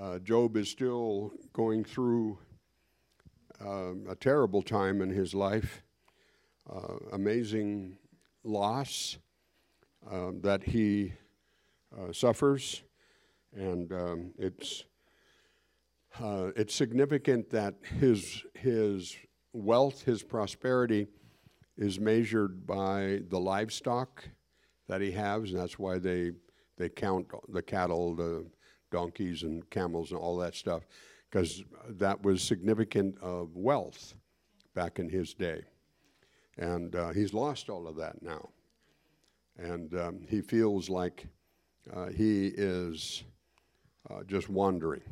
Uh, Job is still going through uh, a terrible time in his life, uh, amazing loss um, that he uh, suffers, and um, it's uh, it's significant that his his wealth, his prosperity, is measured by the livestock that he has, and that's why they they count the cattle, the donkeys and camels and all that stuff, because that was significant of wealth back in his day. And uh, he's lost all of that now. And um, he feels like uh, he is uh, just wandering.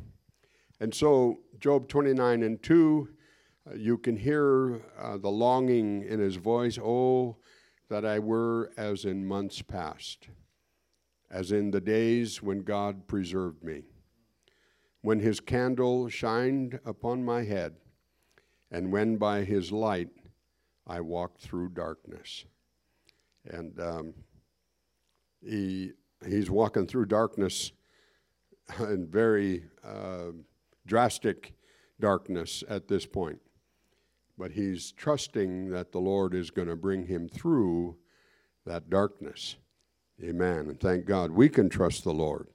And so, Job 29 and 2, uh, you can hear uh, the longing in his voice, Oh, that I were as in months past as in the days when God preserved me, when his candle shined upon my head, and when by his light I walked through darkness. And um, he, he's walking through darkness in very uh, drastic darkness at this point. But he's trusting that the Lord is going to bring him through that darkness. Amen. And thank God we can trust the Lord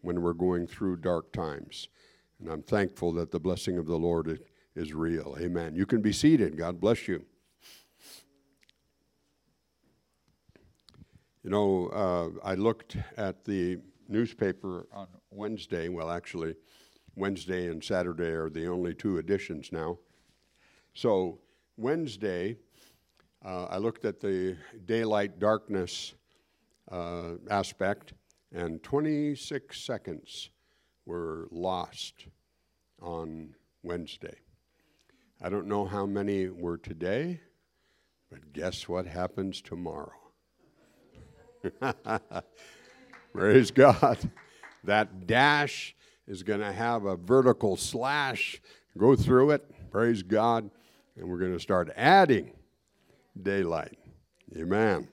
when we're going through dark times. And I'm thankful that the blessing of the Lord is real. Amen. You can be seated. God bless you. You know, uh, I looked at the newspaper on Wednesday. Well, actually, Wednesday and Saturday are the only two editions now. So, Wednesday, uh, I looked at the daylight darkness uh, aspect, and 26 seconds were lost on Wednesday. I don't know how many were today, but guess what happens tomorrow? Praise God. That dash is going to have a vertical slash go through it. Praise God. And we're going to start adding daylight. Amen.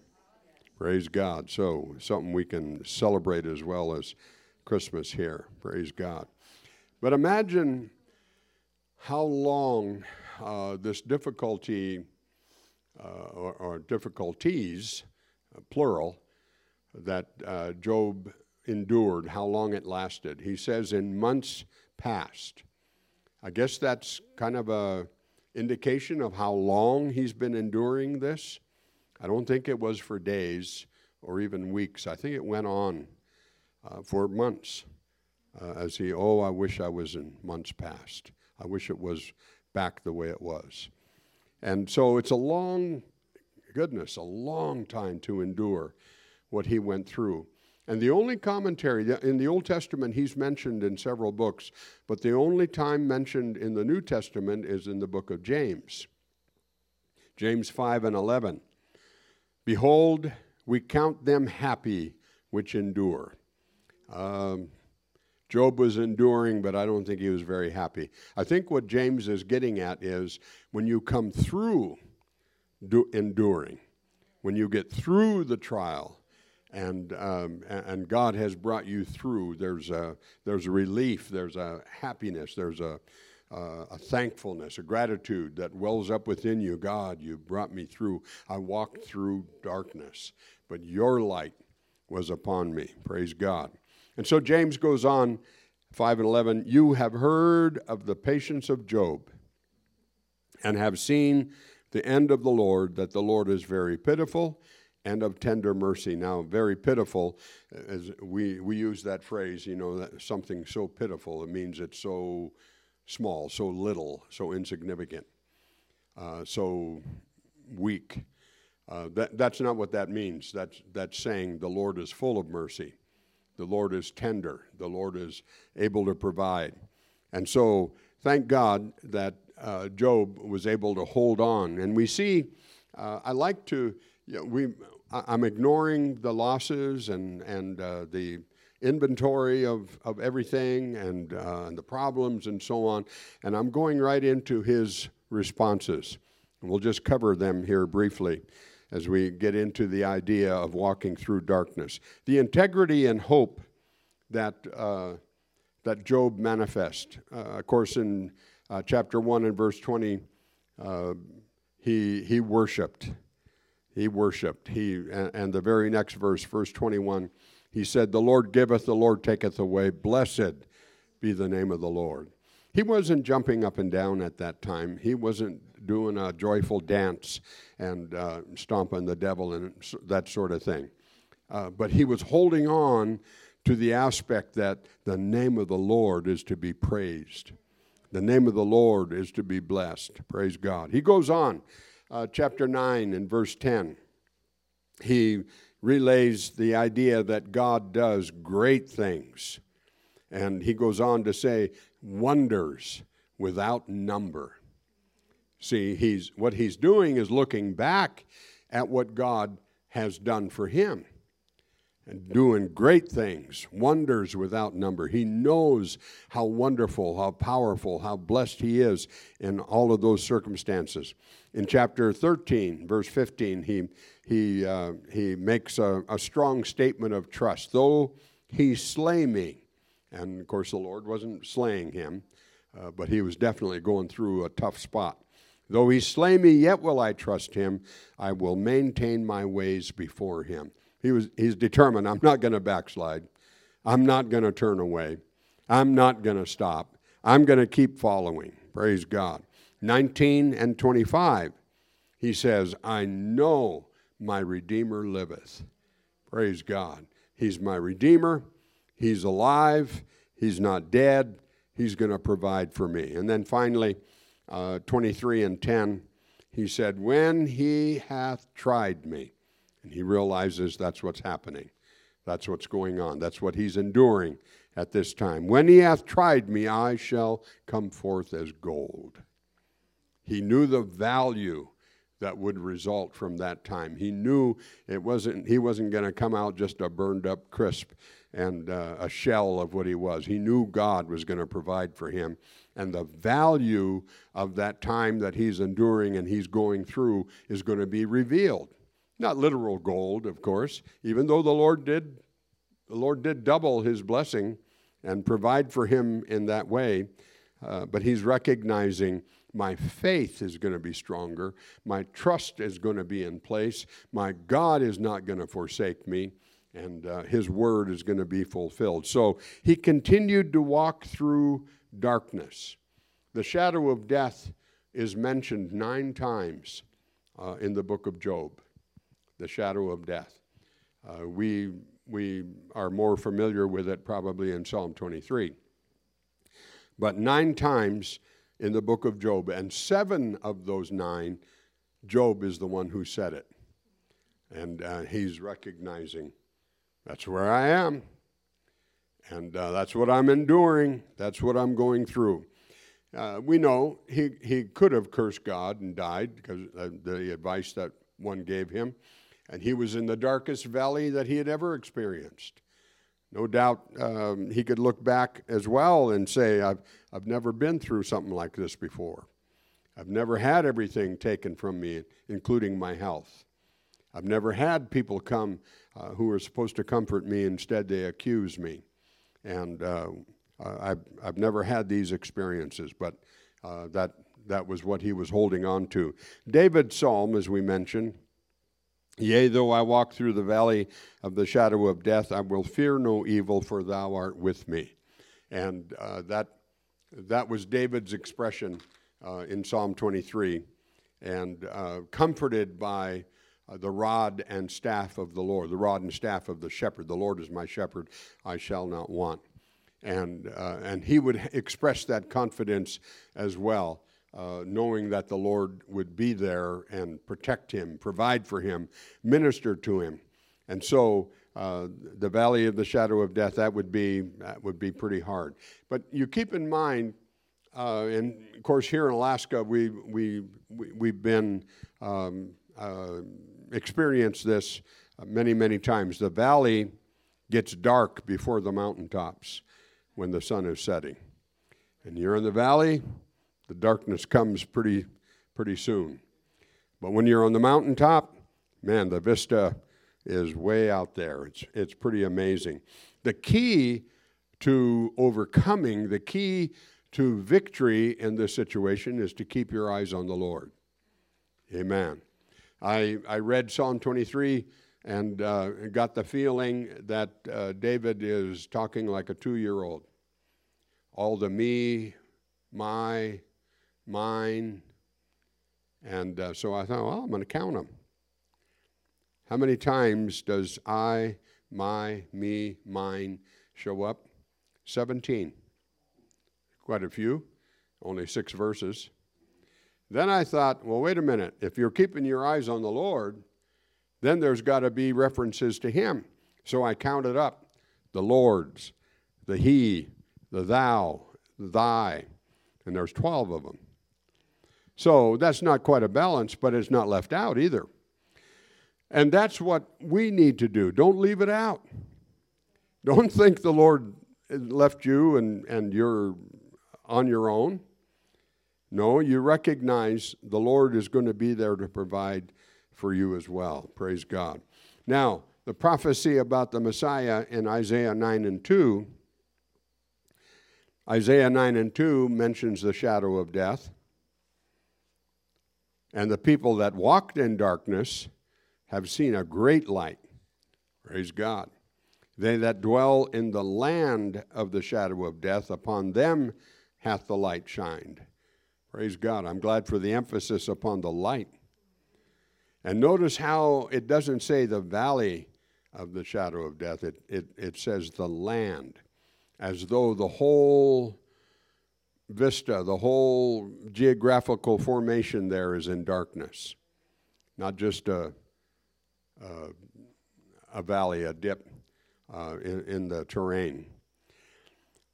Praise God. So, something we can celebrate as well as Christmas here. Praise God. But imagine how long uh, this difficulty uh, or, or, difficulties, uh, plural, that uh, Job endured, how long it lasted. He says in months past. I guess that's kind of a indication of how long he's been enduring this. I don't think it was for days or even weeks. I think it went on uh, for months uh, as he, oh, I wish I was in months past. I wish it was back the way it was. And so it's a long, goodness, a long time to endure what he went through. And the only commentary in the Old Testament, he's mentioned in several books, but the only time mentioned in the New Testament is in the book of James. James 5 and 11. Behold, we count them happy which endure. Um, Job was enduring, but I don't think he was very happy. I think what James is getting at is when you come through do, enduring, when you get through the trial, and um, and God has brought you through. There's a there's a relief. There's a happiness. There's a uh, a thankfulness, a gratitude that wells up within you. God, you brought me through. I walked through darkness, but your light was upon me. Praise God. And so James goes on, 5 and 11, you have heard of the patience of Job and have seen the end of the Lord, that the Lord is very pitiful and of tender mercy. Now, very pitiful, as we, we use that phrase, you know, that something so pitiful, it means it's so small, so little, so insignificant, uh, so weak. Uh, that, that's not what that means. That's, that's saying the Lord is full of mercy. The Lord is tender. The Lord is able to provide. And so, thank God that uh, Job was able to hold on. And we see, uh, I like to, you know, we, I, am ignoring the losses and, and uh, the inventory of, of everything and, uh, and the problems and so on. And I'm going right into his responses. And we'll just cover them here briefly as we get into the idea of walking through darkness. The integrity and hope that uh, that Job manifest. Uh, of course, in uh, chapter 1 and verse 20, uh, he, he worshiped. He worshiped. He, and, and the very next verse, verse 21, he said, The Lord giveth, the Lord taketh away. Blessed be the name of the Lord. He wasn't jumping up and down at that time. He wasn't doing a joyful dance and uh, stomping the devil and that sort of thing. Uh, but he was holding on to the aspect that the name of the Lord is to be praised. The name of the Lord is to be blessed. Praise God. He goes on, uh, chapter 9 and verse 10. He relays the idea that God does great things. And he goes on to say, wonders without number. See, he's, what he's doing is looking back at what God has done for him and doing great things, wonders without number. He knows how wonderful, how powerful, how blessed he is in all of those circumstances. In chapter 13, verse 15, he, he, uh, he makes a, a strong statement of trust. Though he slay me, and of course the Lord wasn't slaying him, uh, but he was definitely going through a tough spot. Though he slay me, yet will I trust him. I will maintain my ways before him. He was, he's determined, I'm not going to backslide. I'm not going to turn away. I'm not going to stop. I'm going to keep following. Praise God. 19 and 25, he says, I know my Redeemer liveth. Praise God. He's my Redeemer. He's alive. He's not dead. He's going to provide for me. And then finally, uh, 23 and 10, he said, When he hath tried me, and he realizes that's what's happening. That's what's going on. That's what he's enduring at this time. When he hath tried me, I shall come forth as gold. He knew the value that would result from that time. He knew it wasn't he wasn't going to come out just a burned up crisp and uh, a shell of what he was. He knew God was going to provide for him and the value of that time that he's enduring and he's going through is going to be revealed. Not literal gold, of course, even though the Lord did the Lord did double his blessing and provide for him in that way. Uh, but he's recognizing my faith is going to be stronger. My trust is going to be in place. My God is not going to forsake me, and uh, his word is going to be fulfilled. So he continued to walk through darkness. The shadow of death is mentioned nine times uh, in the book of Job the shadow of death. Uh, we, we are more familiar with it probably in Psalm 23. But nine times in the book of Job, and seven of those nine, Job is the one who said it. And uh, he's recognizing that's where I am. And uh, that's what I'm enduring. That's what I'm going through. Uh, we know he, he could have cursed God and died because the advice that one gave him and he was in the darkest valley that he had ever experienced. No doubt um, he could look back as well and say, I've, I've never been through something like this before. I've never had everything taken from me, including my health. I've never had people come uh, who are supposed to comfort me, instead, they accuse me. And uh, I've, I've never had these experiences, but uh, that, that was what he was holding on to. David's psalm, as we mentioned, Yea, though I walk through the valley of the shadow of death, I will fear no evil, for thou art with me. And uh, that, that was David's expression uh, in Psalm 23. And uh, comforted by uh, the rod and staff of the Lord, the rod and staff of the shepherd. The Lord is my shepherd, I shall not want. And, uh, and he would express that confidence as well uh, knowing that the Lord would be there and protect him, provide for him, minister to him. And so uh, the valley of the shadow of death, that would be, that would be pretty hard. But you keep in mind, uh, and of course, here in Alaska, we, we, we, have been um, uh, experienced this many, many times. The valley gets dark before the mountaintops when the sun is setting. And you're in the valley, the darkness comes pretty, pretty soon. But when you're on the mountaintop, man, the vista is way out there. It's, it's pretty amazing. The key to overcoming, the key to victory in this situation is to keep your eyes on the Lord. Amen. I, I read Psalm 23 and uh, got the feeling that uh, David is talking like a two year old. All the me, my, mine. And uh, so I thought, well, I'm going to count them. How many times does I, my, me, mine show up? 17. Quite a few, only six verses. Then I thought, well, wait a minute. If you're keeping your eyes on the Lord, then there's got to be references to Him. So I counted up the Lord's, the He, the Thou, the Thy, and there's 12 of them. So that's not quite a balance, but it's not left out either. And that's what we need to do. Don't leave it out. Don't think the Lord left you and, and you're on your own. No, you recognize the Lord is going to be there to provide for you as well. Praise God. Now, the prophecy about the Messiah in Isaiah 9 and 2, Isaiah 9 and 2 mentions the shadow of death. And the people that walked in darkness have seen a great light. Praise God. They that dwell in the land of the shadow of death, upon them hath the light shined. Praise God. I'm glad for the emphasis upon the light. And notice how it doesn't say the valley of the shadow of death, it, it, it says the land, as though the whole vista, the whole geographical formation there is in darkness, not just a, a, a valley, a dip uh, in, in the terrain.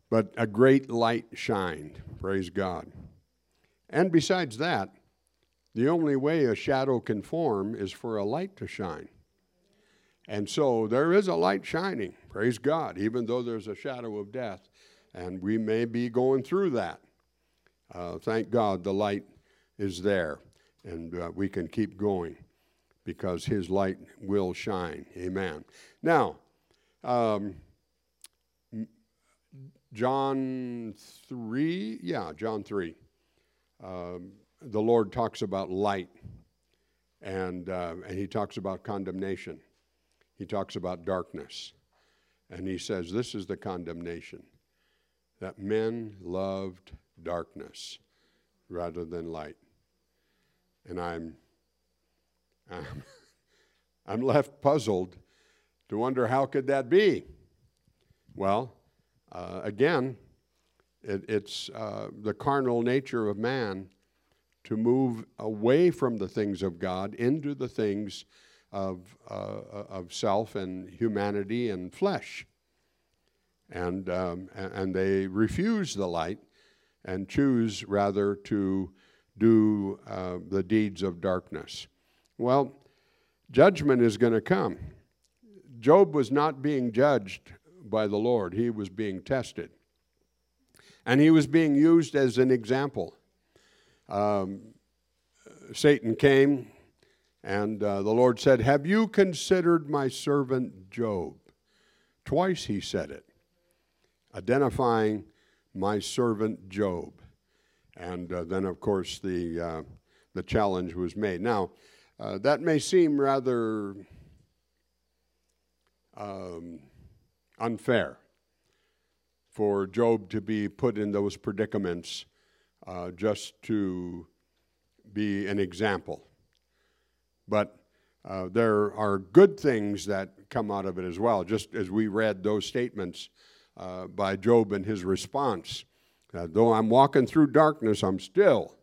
But a great light shined, praise God. And besides that, the only way a shadow can form is for a light to shine. And so there is a light shining, praise God, even though there's a shadow of death. And we may be going through that. Uh, thank God the light is there, and uh, we can keep going because His light will shine. Amen. Now, um, John 3, yeah, John 3. Um, the Lord talks about light and, uh, and he talks about condemnation. He talks about darkness. And he says, This is the condemnation that men loved darkness rather than light. And I'm, I'm, I'm left puzzled to wonder how could that be? Well, uh, again, it, it's uh, the carnal nature of man to move away from the things of God into the things of, uh, of self and humanity and flesh. And, um, and they refuse the light and choose rather to do uh, the deeds of darkness. Well, judgment is going to come. Job was not being judged by the Lord, he was being tested. And he was being used as an example. Um, Satan came, and uh, the Lord said, Have you considered my servant Job? Twice he said it, identifying my servant Job. And uh, then, of course, the, uh, the challenge was made. Now, uh, that may seem rather um, unfair for Job to be put in those predicaments uh, just to be an example. But uh, there are good things that come out of it as well, just as we read those statements uh, by Job and his response. Uh, though I'm walking through darkness, I'm still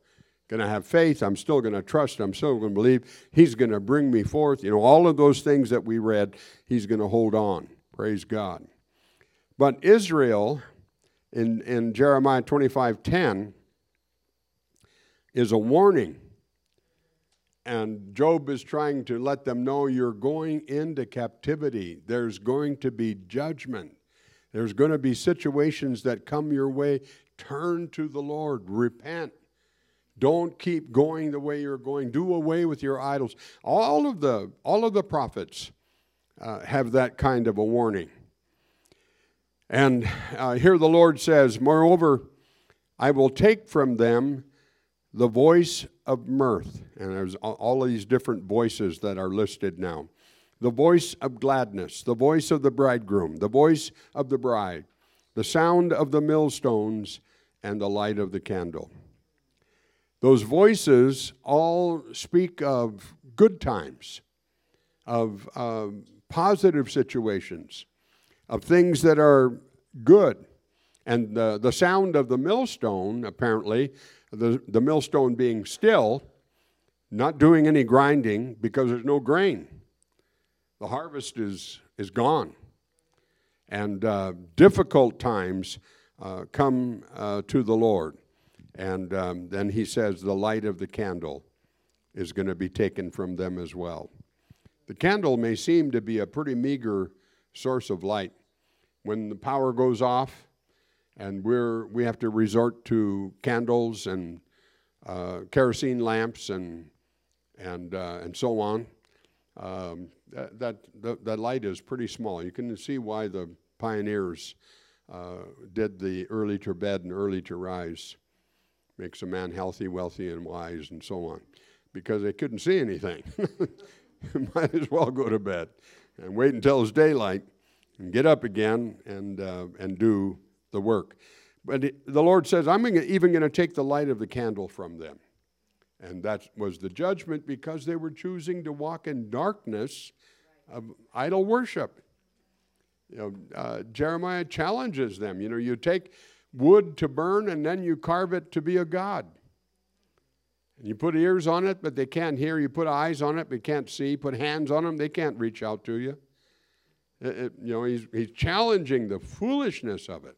going to have faith. I'm still going to trust. I'm still going to believe. He's going to bring me forth. You know, all of those things that we read, he's going to hold on. Praise God. But Israel, in, in Jeremiah 25 10, is a warning. And Job is trying to let them know you're going into captivity. There's going to be judgment. There's going to be situations that come your way. Turn to the Lord, repent. Don't keep going the way you're going. Do away with your idols. All of the, all of the prophets uh, have that kind of a warning. And uh, here the Lord says, Moreover, I will take from them the voice of mirth. And there's all of these different voices that are listed now the voice of gladness, the voice of the bridegroom, the voice of the bride, the sound of the millstones, and the light of the candle. Those voices all speak of good times, of uh, positive situations, of things that are good. And the, the sound of the millstone, apparently, the, the millstone being still, not doing any grinding because there's no grain. The harvest is, is gone. And uh, difficult times uh, come uh, to the Lord. And um, then he says, the light of the candle is going to be taken from them as well. The candle may seem to be a pretty meager source of light. When the power goes off and we're, we have to resort to candles and uh, kerosene lamps and, and, uh, and so on, um, that, that, light is pretty small. You can see why the pioneers uh, did the early to bed and early to rise. Makes a man healthy, wealthy, and wise, and so on. Because they couldn't see anything. Might as well go to bed and wait until it's daylight and get up again and, uh, and do the work. But it, the Lord says, I'm even going to take the light of the candle from them. And that was the judgment because they were choosing to walk in darkness of idol worship. You know, uh, Jeremiah challenges them. You know, you take wood to burn and then you carve it to be a god. And you put ears on it, but they can't hear. You put eyes on it, but can't see. Put hands on them, they can't reach out to you. It, it, you know, he's, he's challenging the foolishness of it.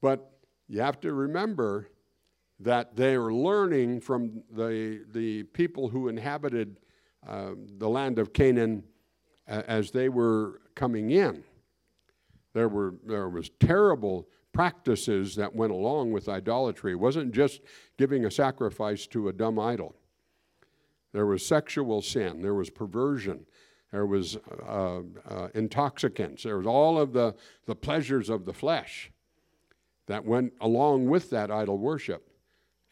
But you have to remember that they are learning from the, the people who inhabited the land of Canaan uh, as they were coming in. There, were, there was terrible practices that went along with idolatry. It wasn't just giving a sacrifice to a dumb idol. There was sexual sin, there was perversion, there was uh, uh, intoxicants, there was all of the, the pleasures of the flesh that went along with that idol worship.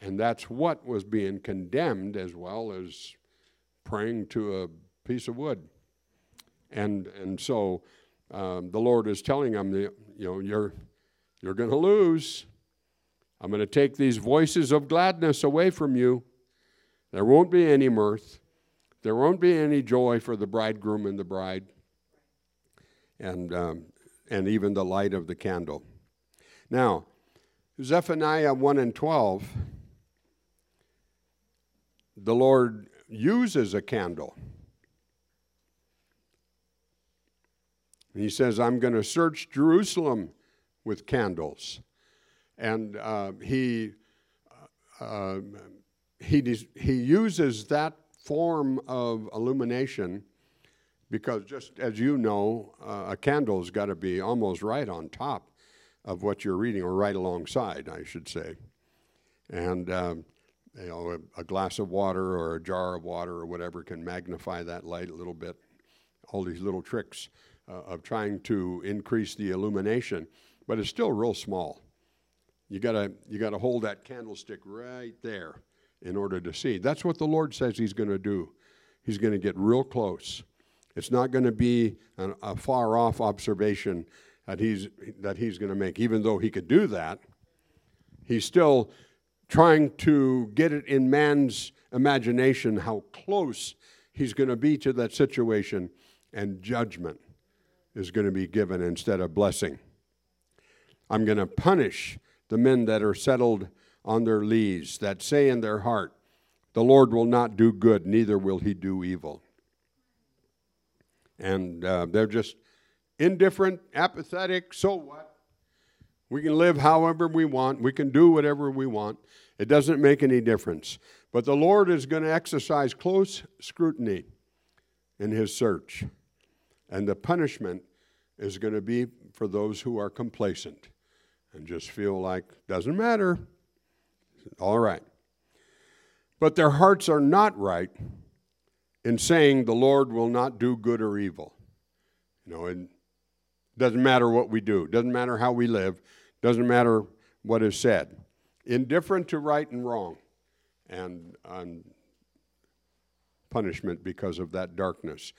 And that's what was being condemned as well as praying to a piece of wood. And, and so um, the Lord is telling them, you know, you're, you're going to lose. I'm going to take these voices of gladness away from you. There won't be any mirth. There won't be any joy for the bridegroom and the bride, and, um, and even the light of the candle. Now, Zephaniah 1 and 12, the Lord uses a candle. he says, I'm going to search Jerusalem with candles. And uh, he, uh, he, he uses that form of illumination because, just as you know, uh, a candle's got to be almost right on top of what you're reading, or right alongside, I should say. And um, you know, a, a, glass of water or a jar of water or whatever can magnify that light a little bit. All these little tricks uh, of trying to increase the illumination, but it's still real small. You gotta you gotta hold that candlestick right there in order to see. That's what the Lord says He's going to do. He's going to get real close. It's not going to be an, a far off observation that He's that He's going to make. Even though He could do that, He's still trying to get it in man's imagination how close He's going to be to that situation and judgment is going to be given instead of blessing. I'm going to punish the men that are settled on their lees, that say in their heart, The Lord will not do good, neither will he do evil. And uh, they're just indifferent, apathetic, so what? We can live however we want, we can do whatever we want. It doesn't make any difference. But the Lord is going to exercise close scrutiny in his search. And the punishment is going to be for those who are complacent and just feel like, doesn't matter. All right. But their hearts are not right in saying the Lord will not do good or evil. You know, in Doesn't matter what we do, doesn't matter how we live, doesn't matter what is said. Indifferent to right and wrong, and um, punishment because of that darkness.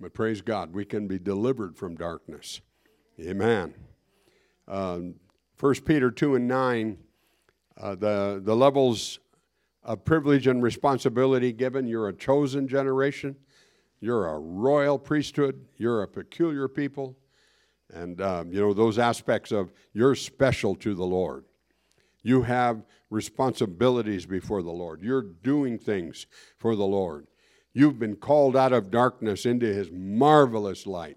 But praise God, we can be delivered from darkness. Amen. Um, 1 Peter 2 and 9, uh, the, the levels of privilege and responsibility given. You're a chosen generation, you're a royal priesthood, you're a peculiar people. And, um, you know, those aspects of you're special to the Lord. You have responsibilities before the Lord. You're doing things for the Lord. You've been called out of darkness into his marvelous light.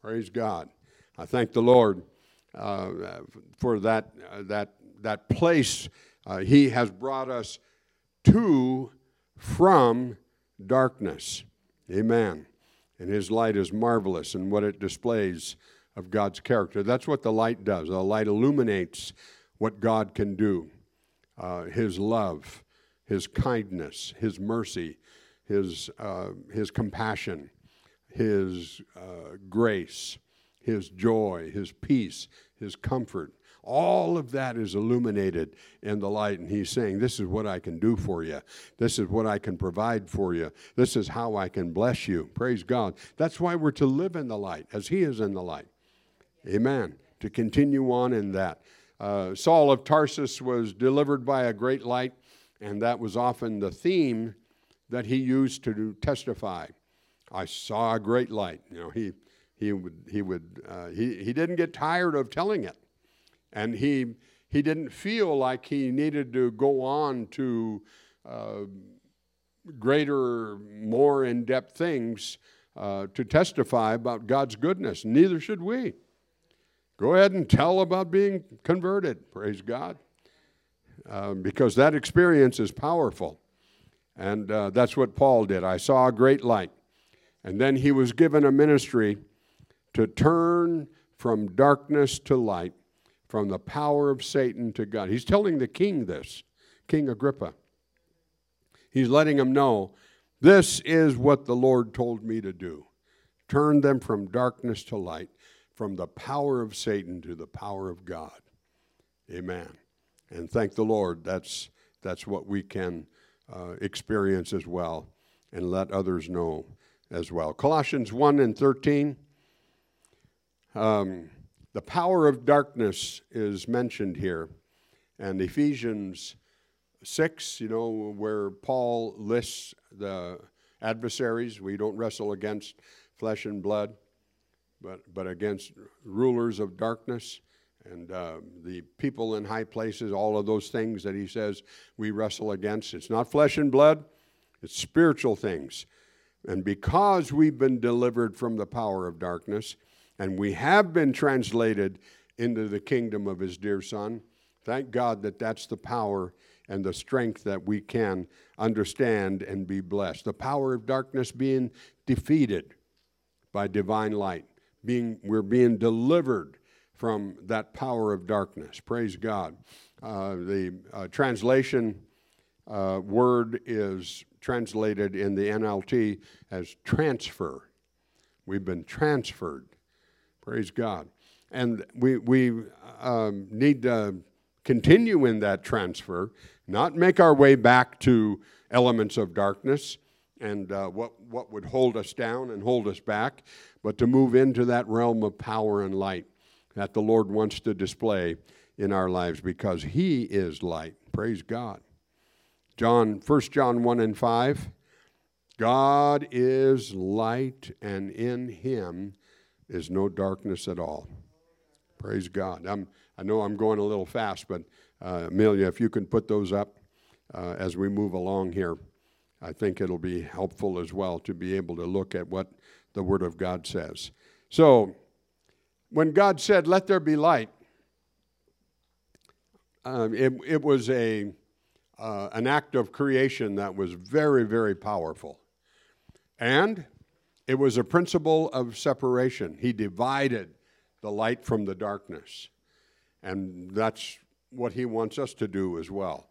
Praise God. I thank the Lord uh, for that, uh, that, that place uh, he has brought us to from darkness. Amen. And his light is marvelous in what it displays of God's character. That's what the light does. The light illuminates what God can do uh, his love, his kindness, his mercy, his, uh, his compassion, his uh, grace, his joy, his peace, his comfort. All of that is illuminated in the light, and he's saying, This is what I can do for you. This is what I can provide for you. This is how I can bless you. Praise God. That's why we're to live in the light, as he is in the light. Amen. To continue on in that. Uh, Saul of Tarsus was delivered by a great light, and that was often the theme that he used to testify. I saw a great light. You know, he he would he would uh, he he didn't get tired of telling it, and he he didn't feel like he needed to go on to uh, greater, more in-depth things uh, to testify about God's goodness. Neither should we. Go ahead and tell about being converted. Praise God, um, because that experience is powerful. And uh, that's what Paul did. I saw a great light. And then he was given a ministry to turn from darkness to light, from the power of Satan to God. He's telling the king this, King Agrippa. He's letting him know this is what the Lord told me to do turn them from darkness to light, from the power of Satan to the power of God. Amen. And thank the Lord, that's, that's what we can uh, experience as well and let others know as well. Colossians 1 and 13. Um, the power of darkness is mentioned here. And Ephesians 6, you know, where Paul lists the adversaries. We don't wrestle against flesh and blood, but, but against rulers of darkness and uh, the people in high places, all of those things that he says we wrestle against. It's not flesh and blood, it's spiritual things. And because we've been delivered from the power of darkness, and we have been translated into the kingdom of his dear Son, thank God that that's the power and the strength that we can understand and be blessed. The power of darkness being defeated by divine light. Being, we're being delivered from that power of darkness. Praise God. Uh, the uh, translation uh, word is translated in the NLT as transfer. We've been transferred. Praise God. And we, we um, need to continue in that transfer, not make our way back to elements of darkness and uh, what, what would hold us down and hold us back, but to move into that realm of power and light that the Lord wants to display in our lives because He is light. Praise God. John, 1 John 1 and 5. God is light, and in Him is no darkness at all. Praise God. I'm, I know I'm going a little fast, but uh, Amelia, if you can put those up uh, as we move along here, I think it'll be helpful as well to be able to look at what the Word of God says. So, when God said, Let there be light, um, it, it was a, uh, an act of creation that was very, very powerful. And it was a principle of separation. He divided the light from the darkness. And that's what he wants us to do as well.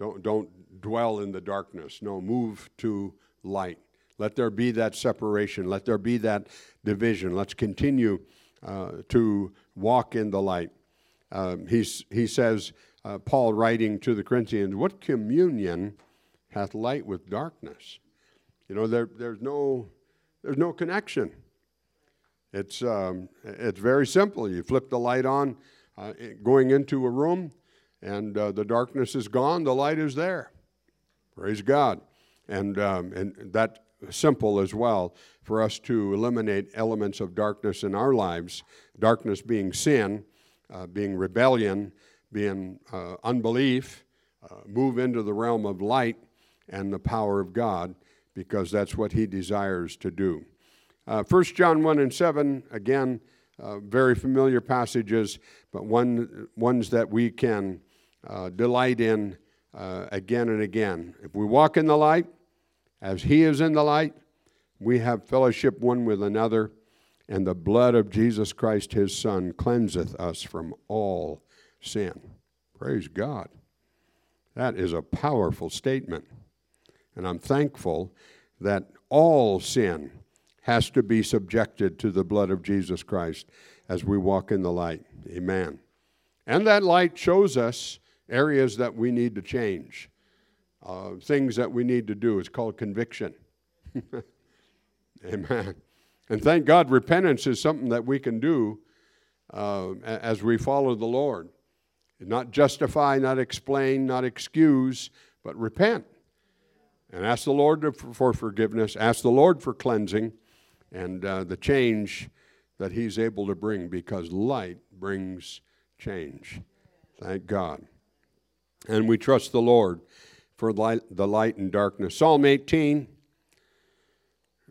Don't, don't dwell in the darkness. No, move to light. Let there be that separation. Let there be that division. Let's continue uh, to walk in the light. Um, he's, he says, uh, Paul writing to the Corinthians, What communion hath light with darkness? You know, there, there's, no, there's no connection. It's, um, it's very simple. You flip the light on uh, going into a room, and uh, the darkness is gone, the light is there. Praise God. And, um, and that simple as well for us to eliminate elements of darkness in our lives darkness being sin, uh, being rebellion, being uh, unbelief, uh, move into the realm of light and the power of God because that's what He desires to do. Uh, 1 John 1 and 7, again, uh, very familiar passages, but one, ones that we can uh, delight in uh, again and again. If we walk in the light, as He is in the light, we have fellowship one with another, and the blood of Jesus Christ, His Son, cleanseth us from all sin. Praise God. That is a powerful statement. And I'm thankful that all sin has to be subjected to the blood of Jesus Christ as we walk in the light. Amen. And that light shows us areas that we need to change, uh, things that we need to do. It's called conviction. Amen. And thank God, repentance is something that we can do uh, as we follow the Lord. Not justify, not explain, not excuse, but repent. And ask the Lord for forgiveness, ask the Lord for cleansing, and uh, the change that He's able to bring because light brings change. Thank God. And we trust the Lord for light, the light and darkness. Psalm 18.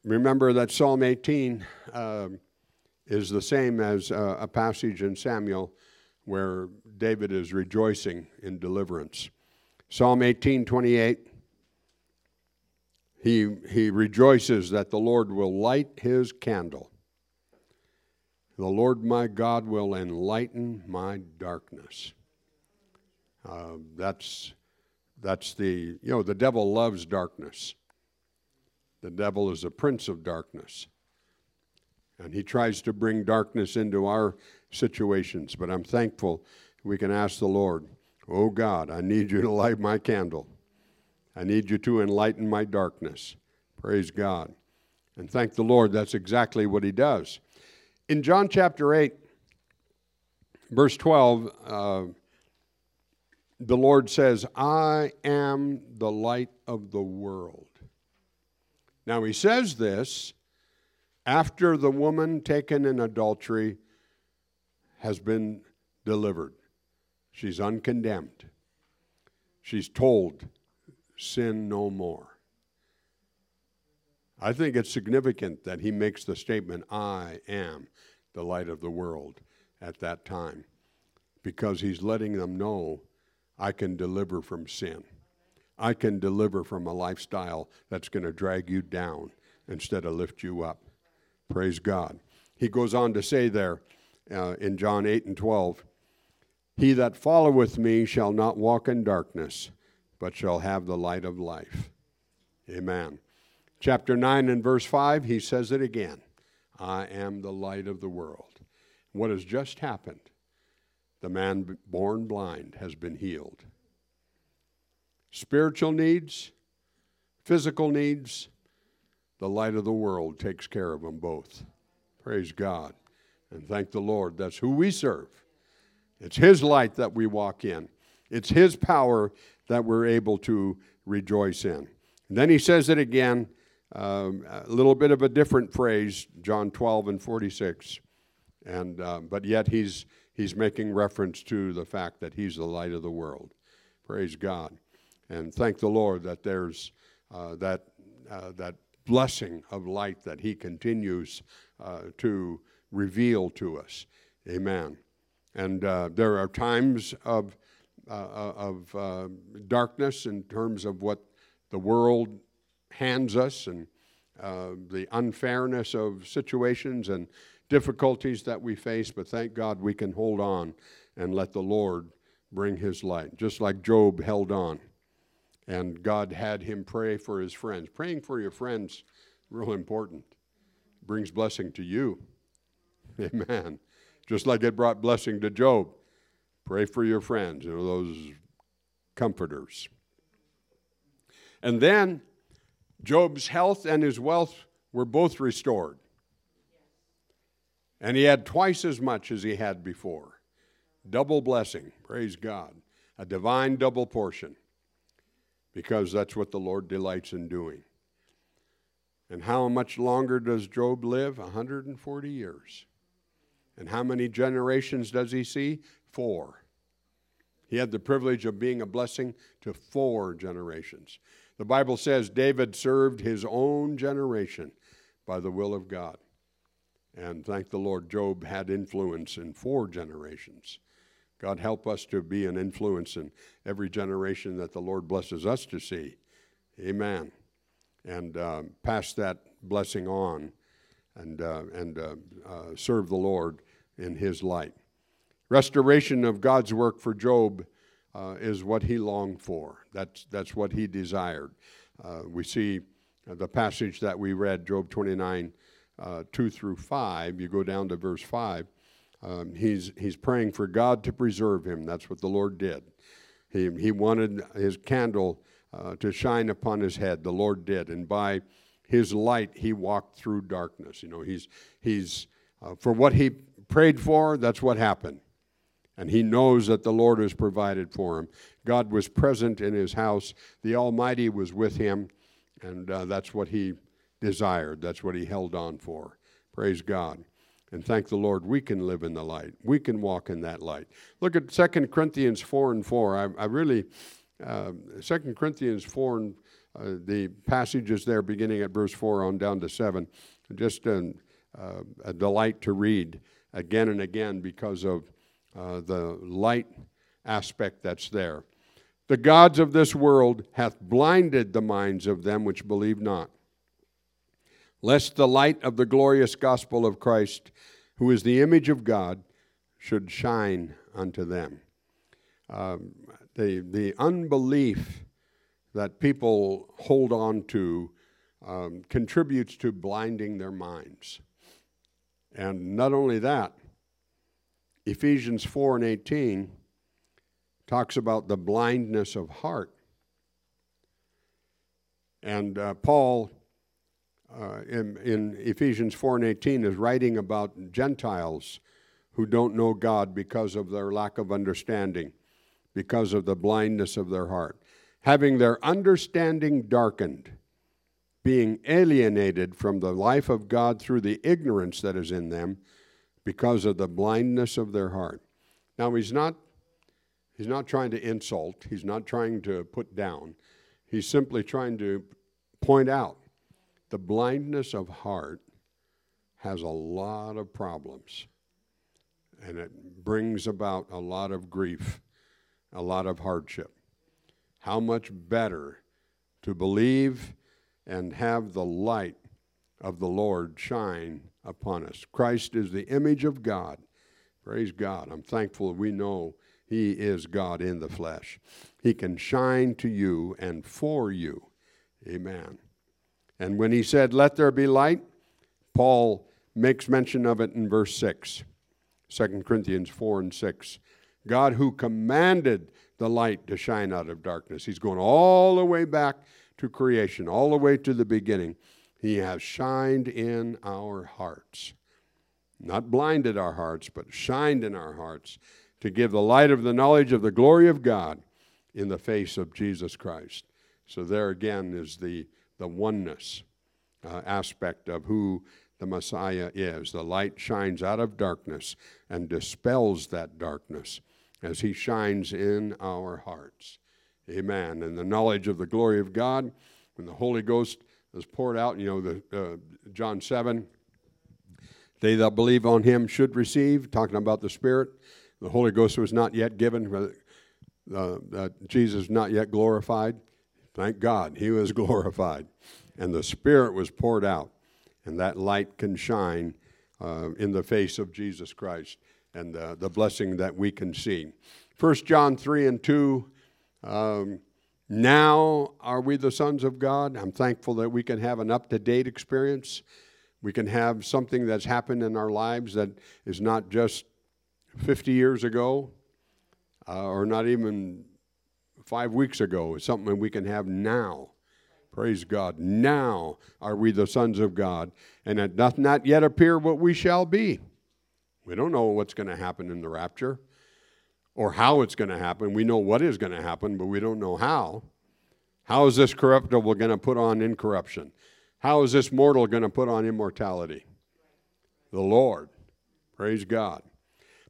Remember that Psalm 18 uh, is the same as uh, a passage in Samuel where David is rejoicing in deliverance. Psalm 18 28. He, he rejoices that the Lord will light his candle. The Lord my God will enlighten my darkness. Uh, that's, that's the, you know, the devil loves darkness. The devil is a prince of darkness. And he tries to bring darkness into our situations. But I'm thankful we can ask the Lord, Oh God, I need you to light my candle. I need you to enlighten my darkness. Praise God. And thank the Lord, that's exactly what he does. In John chapter 8, verse 12, uh, the Lord says, I am the light of the world. Now, he says this after the woman taken in adultery has been delivered. She's uncondemned. She's told, sin no more. I think it's significant that he makes the statement, I am the light of the world at that time, because he's letting them know I can deliver from sin. I can deliver from a lifestyle that's going to drag you down instead of lift you up. Praise God. He goes on to say there uh, in John 8 and 12, He that followeth me shall not walk in darkness, but shall have the light of life. Amen. Chapter 9 and verse 5, he says it again I am the light of the world. What has just happened? The man born blind has been healed. Spiritual needs, physical needs, the light of the world takes care of them both. Praise God. And thank the Lord. That's who we serve. It's His light that we walk in, it's His power that we're able to rejoice in. And then He says it again, um, a little bit of a different phrase, John 12 and 46. And, uh, but yet he's, he's making reference to the fact that he's the light of the world. Praise God. And thank the Lord that there's uh, that, uh, that blessing of light that he continues uh, to reveal to us. Amen. And uh, there are times of, uh, uh, of darkness in terms of what the world hands us and the unfairness of situations and difficulties that we face, but thank God we can hold on and let the Lord bring his light, just like Job held on. And God had him pray for his friends. Praying for your friends, real important. Brings blessing to you. Amen. Just like it brought blessing to Job. Pray for your friends, you know, those comforters. And then Job's health and his wealth were both restored. And he had twice as much as he had before. Double blessing, praise God. A divine double portion, because that's what the Lord delights in doing. And how much longer does Job live? 140 years. And how many generations does he see? Four. He had the privilege of being a blessing to four generations. The Bible says David served his own generation by the will of God. And thank the Lord, Job had influence in four generations. God help us to be an influence in every generation that the Lord blesses us to see. Amen. And uh, pass that blessing on and, uh, and uh, uh serve the Lord in His light. Restoration of God's work for Job uh, is what he longed for. That's, that's what he desired. Uh, we see the passage that we read, Job 29, uh, 2 through 5. You go down to verse 5. Um, he's, he's praying for God to preserve him. That's what the Lord did. He, he wanted his candle uh, to shine upon his head. The Lord did. And by his light, he walked through darkness. You know, he's, he's uh, for what he prayed for, that's what happened. And he knows that the Lord has provided for him. God was present in his house, the Almighty was with him, and uh, that's what he desired. That's what he held on for. Praise God. And thank the Lord, we can live in the light. We can walk in that light. Look at 2 Corinthians 4 and 4. I, I really, uh, 2 Corinthians 4 and uh, the passages there beginning at verse 4 on down to 7, just an, uh, a delight to read again and again because of uh, the light aspect that's there. The gods of this world hath blinded the minds of them which believe not, lest the light of the glorious gospel of Christ, who is the image of God, should shine unto them. Um, the, the unbelief that people hold on to um, contributes to blinding their minds. And not only that, Ephesians 4 and 18 talks about the blindness of heart. And uh, Paul, uh, in, in Ephesians 4 and 18, is writing about Gentiles who don't know God because of their lack of understanding, because of the blindness of their heart, having their understanding darkened, being alienated from the life of God through the ignorance that is in them because of the blindness of their heart. Now, he's not, he's not trying to insult, he's not trying to put down, he's simply trying to point out the blindness of heart has a lot of problems and it brings about a lot of grief, a lot of hardship. How much better to believe and have the light of the Lord shine upon us. Christ is the image of God. Praise God. I'm thankful we know He is God in the flesh. He can shine to you and for you. Amen. And when He said, Let there be light, Paul makes mention of it in verse 6, 2 Corinthians 4 and 6. God who commanded the light to shine out of darkness. He's going all the way back to creation, all the way to the beginning. He has shined in our hearts. Not blinded our hearts, but shined in our hearts to give the light of the knowledge of the glory of God in the face of Jesus Christ. So, there again is the, the oneness uh, aspect of who the Messiah is. The light shines out of darkness and dispels that darkness as he shines in our hearts. Amen. And the knowledge of the glory of God, when the Holy Ghost is poured out. You know, the uh, John 7, they that believe on him should receive, talking about the Spirit. The Holy Ghost was not yet given, uh, uh, Jesus not yet glorified. Thank God, he was glorified. And the Spirit was poured out, and that light can shine uh, in the face of Jesus Christ and uh, the blessing that we can see. 1 John 3 and 2. Um, now are we the sons of God? I'm thankful that we can have an up to date experience We can have something that's happened in our lives that is not just 50 years ago uh, or not even five weeks ago. It's something we can have now. Praise God. Now are we the sons of God, and it doth not yet appear what we shall be. We don't know what's going to happen in the rapture or how it's going to happen. We know what is going to happen, but we don't know how. How is this corruptible going to put on incorruption? How is this mortal going to put on immortality? The Lord. Praise God.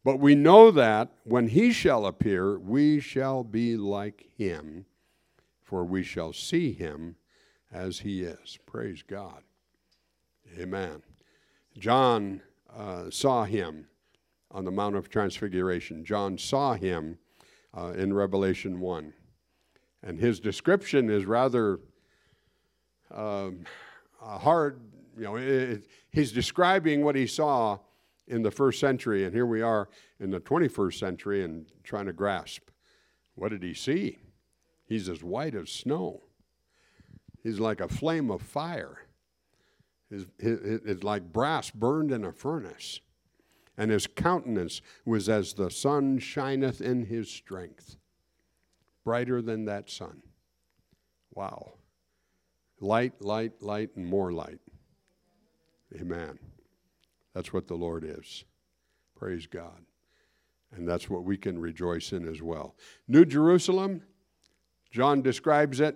But we know that when he shall appear, we shall be like him, for we shall see him as he is. Praise God. Amen. John uh, saw him on the Mount of Transfiguration. John saw him uh, in Revelation 1. And his description is rather um, hard. You know, it, he's describing what he saw in the first century, and here we are in the 21st century and trying to grasp. What did he see? He's as white as snow. He's like a flame of fire. It's like brass burned in a furnace. And his countenance was as the sun shineth in his strength, brighter than that sun. Wow. Light, light, light, and more light. Amen. That's what the Lord is. Praise God. And that's what we can rejoice in as well. New Jerusalem, John describes it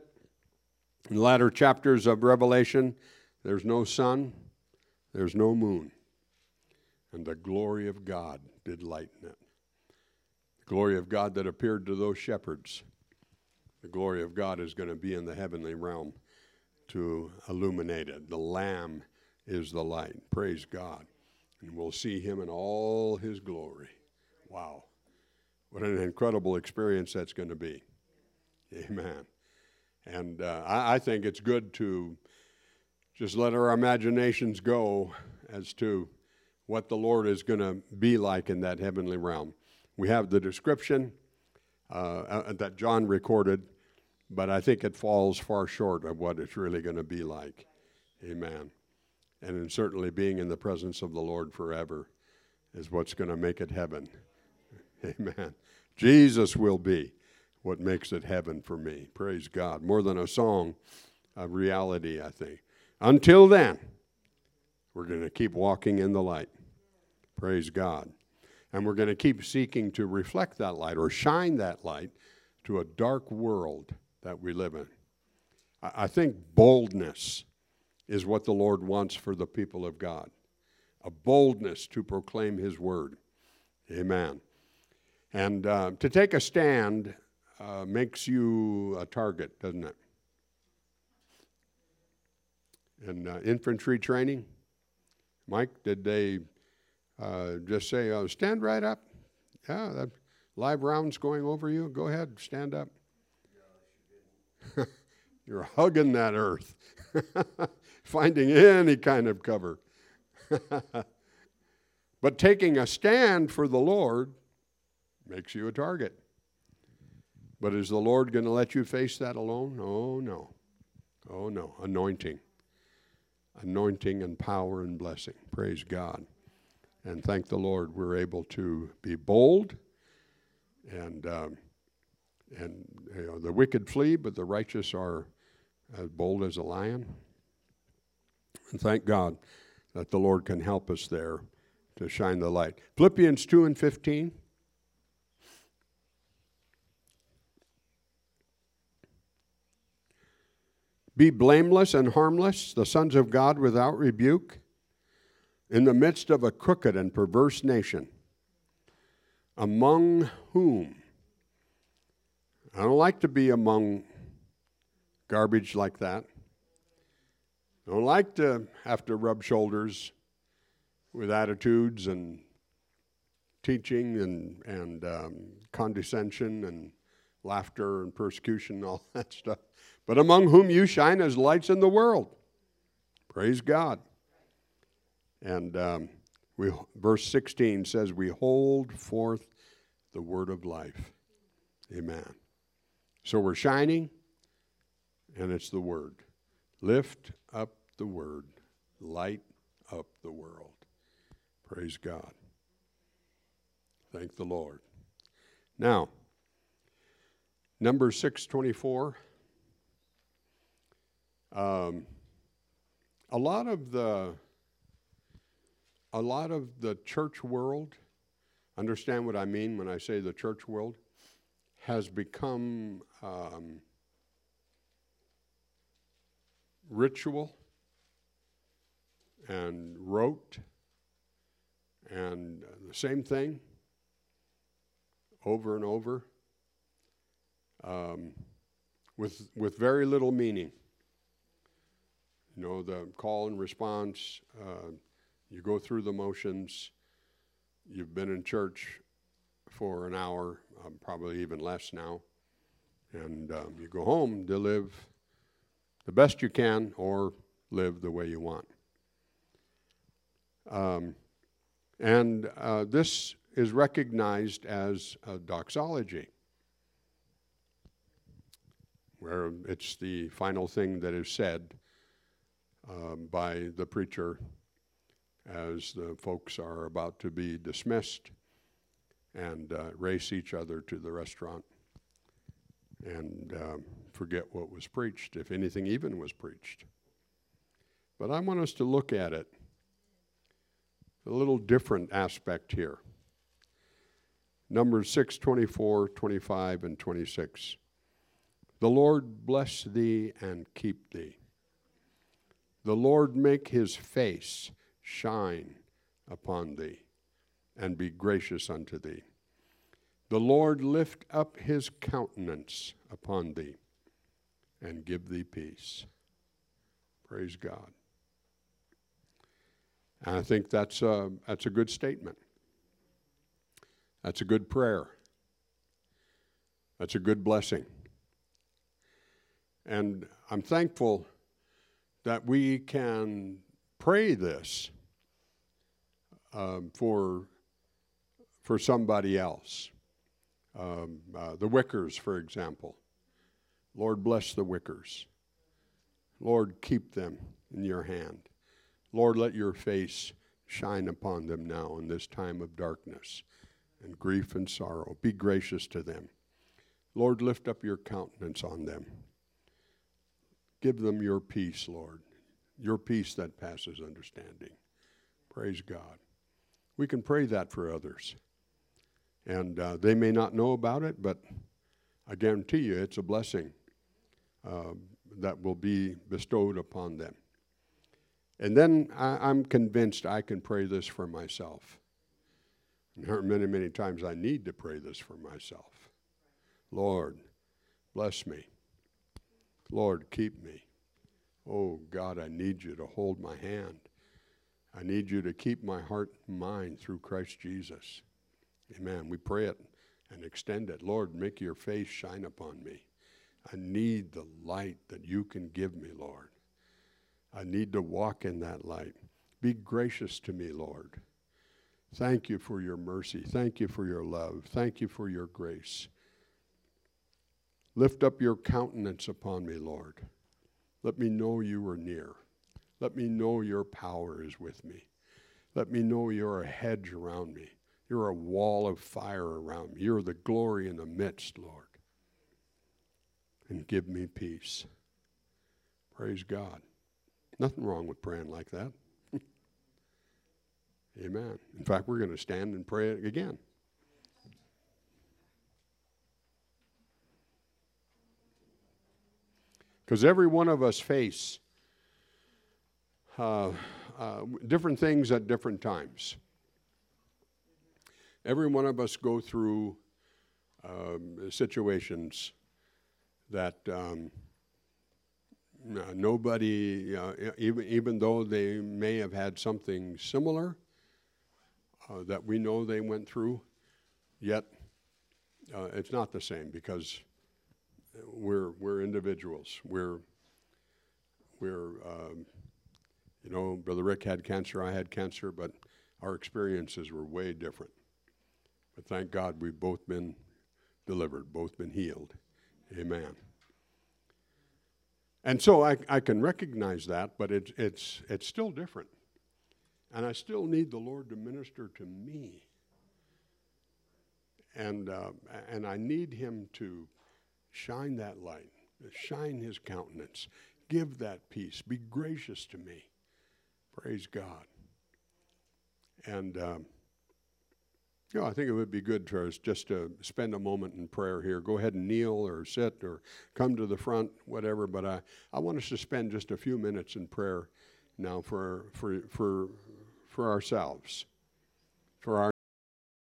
in the latter chapters of Revelation. There's no sun, there's no moon, and the glory of God did lighten it. The glory of God that appeared to those shepherds. The glory of God is going to be in the heavenly realm to illuminate it. The Lamb is the light. Praise God and we'll see him in all his glory. Wow. What an incredible experience that's going to be. Amen. And uh, I, I think it's good to just let our imaginations go as to what the Lord is going to be like in that heavenly realm. We have the description uh, uh, that John recorded, but I think it falls far short of what it's really going to be like. Amen and in certainly being in the presence of the Lord forever is what's going to make it heaven. Amen. Jesus will be what makes it heaven for me. Praise God. More than a song, a reality, I think. Until then, we're going to keep walking in the light. Praise God. And we're going to keep seeking to reflect that light or shine that light to a dark world that we live in. I think boldness is what the Lord wants for the people of God a boldness to proclaim His word. Amen. And uh, to take a stand uh, makes you a target, doesn't it? In uh, infantry training, Mike, did they uh, just say, oh, stand right up? Yeah, that live rounds going over you. Go ahead, stand up. You're hugging that earth. finding any kind of cover. but taking a stand for the Lord makes you a target. But is the Lord going to let you face that alone? Oh, no. Oh, no. Anointing. Anointing and power and blessing. Praise God. And thank the Lord we're able to be bold and. Um, and you know, the wicked flee, but the righteous are as bold as a lion. And thank God that the Lord can help us there to shine the light. Philippians 2 and 15. Be blameless and harmless, the sons of God without rebuke, in the midst of a crooked and perverse nation, among whom I don't like to be among garbage like that. Don't like to have to rub shoulders with attitudes and teaching and, and um, condescension and laughter and persecution and all that stuff. But among whom you shine as lights in the world. Praise God. And um, we, verse 16 says, We hold forth the word of life. Amen. So we're shining, and it's the word. Lift up the word, light up the world. Praise God. Thank the Lord. Now, number 624. Um, a lot of the a lot of the church world understand what I mean when I say the church world has become um, ritual and rote and the same thing over and over um, with, with very little meaning. You know, the call and response, uh, you go through the motions, you've been in church for an hour, um, probably even less now, and um, you go home to live the best you can or live the way you want. Um, and uh, this is recognized as a doxology, where it's the final thing that is said um, by the preacher as the folks are about to be dismissed and uh, race each other to the restaurant and um, forget what was preached, if anything even was preached. But I want us to look at it a little different aspect here. Numbers 6, 24, 25, and 26. The Lord bless thee and keep thee. The Lord make his face shine upon thee and be gracious unto thee. The Lord lift up his countenance upon thee and give thee peace. Praise God. And I think that's a, that's a good statement. That's a good prayer. That's a good blessing. And I'm thankful that we can pray this um, for, for somebody else. Um, uh, the Wickers, for example. Lord, bless the Wickers. Lord, keep them in your hand. Lord, let your face shine upon them now in this time of darkness and grief and sorrow. Be gracious to them. Lord, lift up your countenance on them. Give them your peace, Lord, your peace that passes understanding. Praise God. We can pray that for others. And uh, they may not know about it, but I guarantee you it's a blessing uh, that will be bestowed upon them. And then I, am convinced I can pray this for myself. And there are many, many times I need to pray this for myself. Lord, bless me. Lord, keep me. Oh, God, I need you to hold my hand. I need you to keep my heart and mind through Christ Jesus. Amen. We pray it and extend it. Lord, make your face shine upon me. I need the light that you can give me, Lord. I need to walk in that light. Be gracious to me, Lord. Thank you for your mercy. Thank you for your love. Thank you for your grace. Lift up your countenance upon me, Lord. Let me know you are near. Let me know your power is with me. Let me know you're a hedge around me. You're a wall of fire around me. You're the glory in the midst, Lord. And give me peace. Praise God. Nothing wrong with praying like that. Amen. In fact, we're going to stand and pray again. Because every one of us face uh, uh, different things at different times. Every one of us go through um, situations that um, nobody, uh, even, even though they may have had something similar uh, that we know they went through, yet uh, it's not the same because we're, we're individuals. We're, we're um, you know, Brother Rick had cancer, I had cancer, but our experiences were way different. But thank God we've both been delivered, both been healed. Amen. And so I, I can recognize that, but it's, it's, it's still different. And I still need the Lord to minister to me. And, uh, and I need Him to shine that light, shine His countenance, give that peace, be gracious to me. Praise God. And, um, know, I think it would be good for us just to spend a moment in prayer here. Go ahead and kneel or sit or come to the front, whatever. But I, I want us to spend just a few minutes in prayer now for, for, for, for ourselves, for our